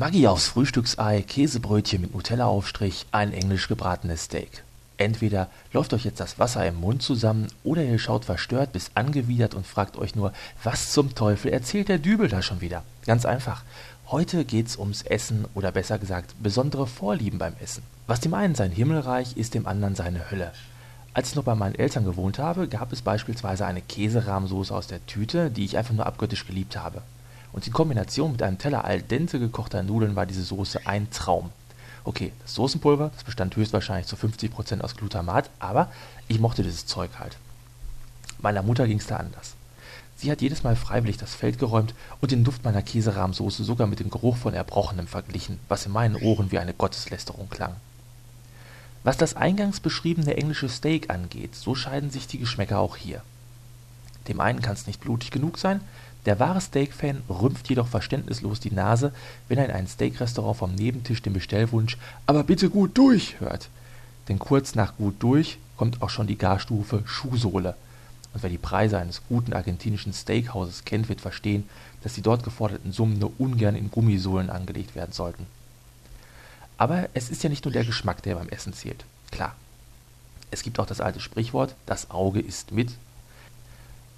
Maggi aufs Frühstücksei, Käsebrötchen mit Nutella-Aufstrich, ein englisch gebratenes Steak. Entweder läuft euch jetzt das Wasser im Mund zusammen oder ihr schaut verstört bis angewidert und fragt euch nur, was zum Teufel erzählt der Dübel da schon wieder? Ganz einfach. Heute geht's ums Essen oder besser gesagt besondere Vorlieben beim Essen. Was dem einen sein Himmelreich ist, dem anderen seine Hölle. Als ich noch bei meinen Eltern gewohnt habe, gab es beispielsweise eine Käserahmsoße aus der Tüte, die ich einfach nur abgöttisch geliebt habe. Und in Kombination mit einem Teller al dente gekochter Nudeln war diese Soße ein Traum. Okay, das Soßenpulver, das bestand höchstwahrscheinlich zu 50% aus Glutamat, aber ich mochte dieses Zeug halt. Meiner Mutter ging es da anders. Sie hat jedes Mal freiwillig das Feld geräumt und den Duft meiner Käserahmsoße sogar mit dem Geruch von Erbrochenem verglichen, was in meinen Ohren wie eine Gotteslästerung klang. Was das eingangs beschriebene englische Steak angeht, so scheiden sich die Geschmäcker auch hier. Dem einen kann es nicht blutig genug sein, der wahre Steak-Fan rümpft jedoch verständnislos die Nase, wenn er in einem Steak-Restaurant vom Nebentisch den Bestellwunsch Aber bitte gut durch hört. Denn kurz nach gut durch kommt auch schon die Garstufe Schuhsohle. Und wer die Preise eines guten argentinischen Steakhauses kennt, wird verstehen, dass die dort geforderten Summen nur ungern in Gummisohlen angelegt werden sollten. Aber es ist ja nicht nur der Geschmack, der beim Essen zählt. Klar. Es gibt auch das alte Sprichwort, das Auge isst mit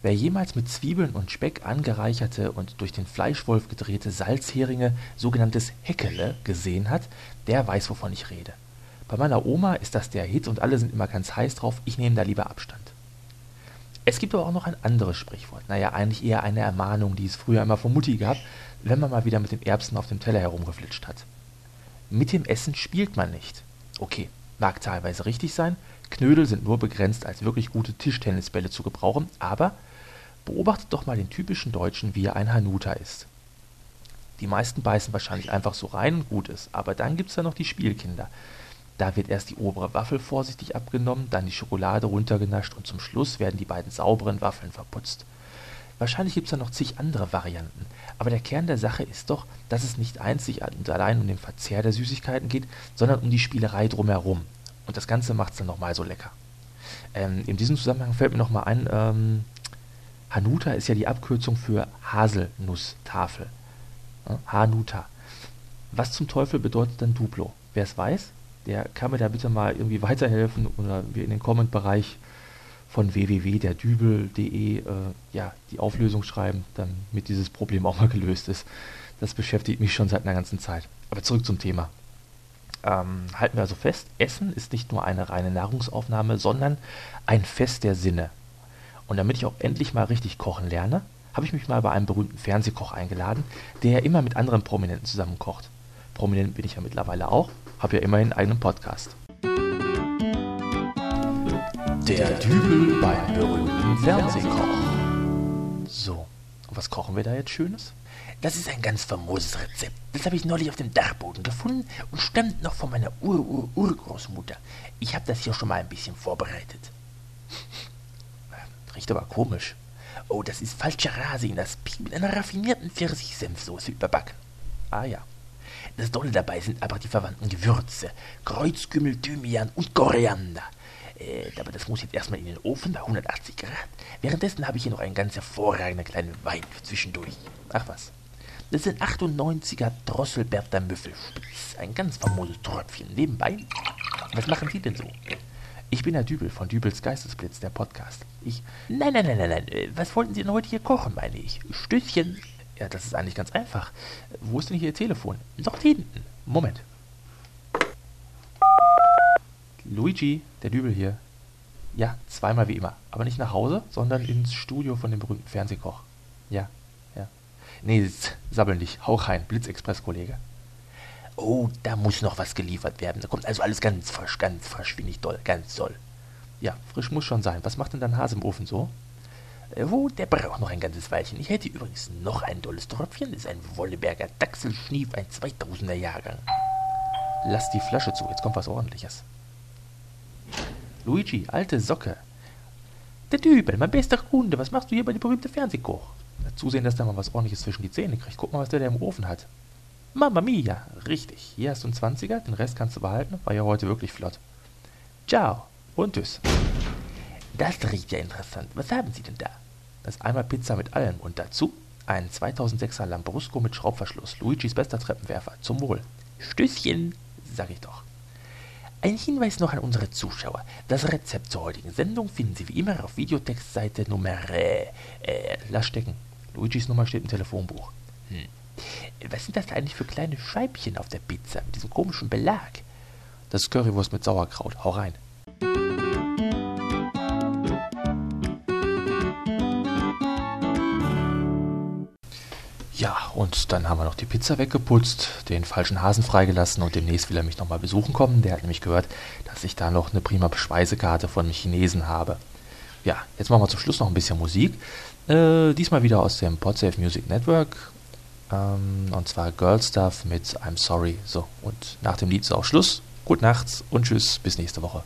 Wer jemals mit Zwiebeln und Speck angereicherte und durch den Fleischwolf gedrehte Salzheringe, sogenanntes Häckele, gesehen hat, der weiß, wovon ich rede. Bei meiner Oma ist das der Hit und alle sind immer ganz heiß drauf, ich nehme da lieber Abstand. Es gibt aber auch noch ein anderes Sprichwort, naja, eigentlich eher eine Ermahnung, die es früher immer von Mutti gab, wenn man mal wieder mit den Erbsen auf dem Teller herumgeflitscht hat. Mit dem Essen spielt man nicht. Okay, mag teilweise richtig sein, Knödel sind nur begrenzt als wirklich gute Tischtennisbälle zu gebrauchen, aber Beobachtet doch mal den typischen Deutschen, wie er ein Hanuta ist. Die meisten beißen wahrscheinlich einfach so rein und gut ist, aber dann gibt's da noch die Spielkinder. Da wird erst die obere Waffel vorsichtig abgenommen, dann die Schokolade runtergenascht und zum Schluss werden die beiden sauberen Waffeln verputzt. Wahrscheinlich gibt's da noch zig andere Varianten, aber der Kern der Sache ist doch, dass es nicht einzig und allein um den Verzehr der Süßigkeiten geht, sondern um die Spielerei drumherum. Und das Ganze macht's dann nochmal so lecker. Ähm, in diesem Zusammenhang fällt mir nochmal ein, ähm, Hanuta ist ja die Abkürzung für Haselnusstafel. Hanuta. Was zum Teufel bedeutet dann Duplo? Wer es weiß, der kann mir da bitte mal irgendwie weiterhelfen oder wir in den Comment-Bereich von www.derdübel.de äh, ja, die Auflösung schreiben, damit dieses Problem auch mal gelöst ist. Das beschäftigt mich schon seit einer ganzen Zeit. Aber zurück zum Thema. Ähm, halten wir also fest, Essen ist nicht nur eine reine Nahrungsaufnahme, sondern ein Fest der Sinne. Und damit ich auch endlich mal richtig kochen lerne, habe ich mich mal bei einem berühmten Fernsehkoch eingeladen, der immer mit anderen Prominenten zusammen kocht. Prominent bin ich ja mittlerweile auch, habe ja immerhin einen eigenen Podcast. Der Dübel beim berühmten Fernsehkoch. So, was kochen wir da jetzt Schönes? Das ist ein ganz famoses Rezept. Das habe ich neulich auf dem Dachboden gefunden und stammt noch von meiner Ur-Ur-Urgroßmutter. Ich habe das hier schon mal ein bisschen vorbereitet. Riecht aber komisch. Oh, das ist falscher Rase in das Pi mit einer raffinierten Pfirsichsenfsoße überbacken. Ah ja. Das Dolle dabei sind aber die verwandten Gewürze. Kreuzkümmel, Thymian und Koriander. Äh, aber das muss jetzt erstmal in den Ofen bei 180 Grad. Währenddessen habe ich hier noch einen ganz hervorragenden kleinen Wein zwischendurch. Ach was. Das ist ein 98er Drosselberter Müffelspitz. Ein ganz famoses Tröpfchen. Nebenbei. Was machen Sie denn so? Ich bin der Dübel von Dübels Geistesblitz, der Podcast. Ich. Nein, nein, nein, nein, nein. Äh, was wollten Sie denn heute hier kochen, meine ich? Stößchen. Ja, das ist eigentlich ganz einfach. Wo ist denn hier Ihr Telefon? Dort hinten. Moment. Luigi, der Dübel hier. Ja, zweimal wie immer. Aber nicht nach Hause, sondern ins Studio von dem berühmten Fernsehkoch. Ja, ja. Nee, sabbeln nicht. Hau rein, Blitzexpress-Kollege. Oh, da muss noch was geliefert werden. Da kommt also alles ganz frisch, ganz frisch, finde ich toll, ganz toll. Ja, frisch muss schon sein. Was macht denn dein Hase im Ofen so? Oh, der braucht noch ein ganzes Weilchen. Ich hätte übrigens noch ein tolles Tröpfchen. Das ist ein Wolleberger Dachselschnief, ein 2000er Jahrgang. Lass die Flasche zu, jetzt kommt was ordentliches. Luigi, alte Socke. Der Dübel, mein bester Kunde, was machst du hier bei dem berühmten Fernsehkoch? Zusehen, dass der mal was ordentliches zwischen die Zähne kriegt. Guck mal, was der da im Ofen hat. Mamma mia. Richtig. Hier hast du einen 20er, den Rest kannst du behalten. War ja heute wirklich flott. Ciao und tschüss. Das riecht ja interessant. Was haben Sie denn da? Das einmal Pizza mit allem und dazu ein 2006er Lambrusco mit Schraubverschluss, Luigis bester Treppenwerfer. Zum Wohl. Stößchen, sag ich doch. Ein Hinweis noch an unsere Zuschauer. Das Rezept zur heutigen Sendung finden Sie wie immer auf Videotextseite Nummer... Äh, äh, lass stecken. Luigis Nummer steht im Telefonbuch. Hm. Was sind das da eigentlich für kleine Scheibchen auf der Pizza mit diesem komischen Belag? Das ist Currywurst mit Sauerkraut. Hau rein. Ja, und dann haben wir noch die Pizza weggeputzt, den falschen Hasen freigelassen und demnächst will er mich nochmal besuchen kommen. Der hat nämlich gehört, dass ich da noch eine prima Speisekarte von Chinesen habe. Ja, jetzt machen wir zum Schluss noch ein bisschen Musik. Äh, diesmal wieder aus dem Podsafe Music Network. Ähm, und zwar Girl Stuff mit I'm Sorry. So, und nach dem Lied ist auch Schluss. Gut nachts und tschüss, bis nächste Woche.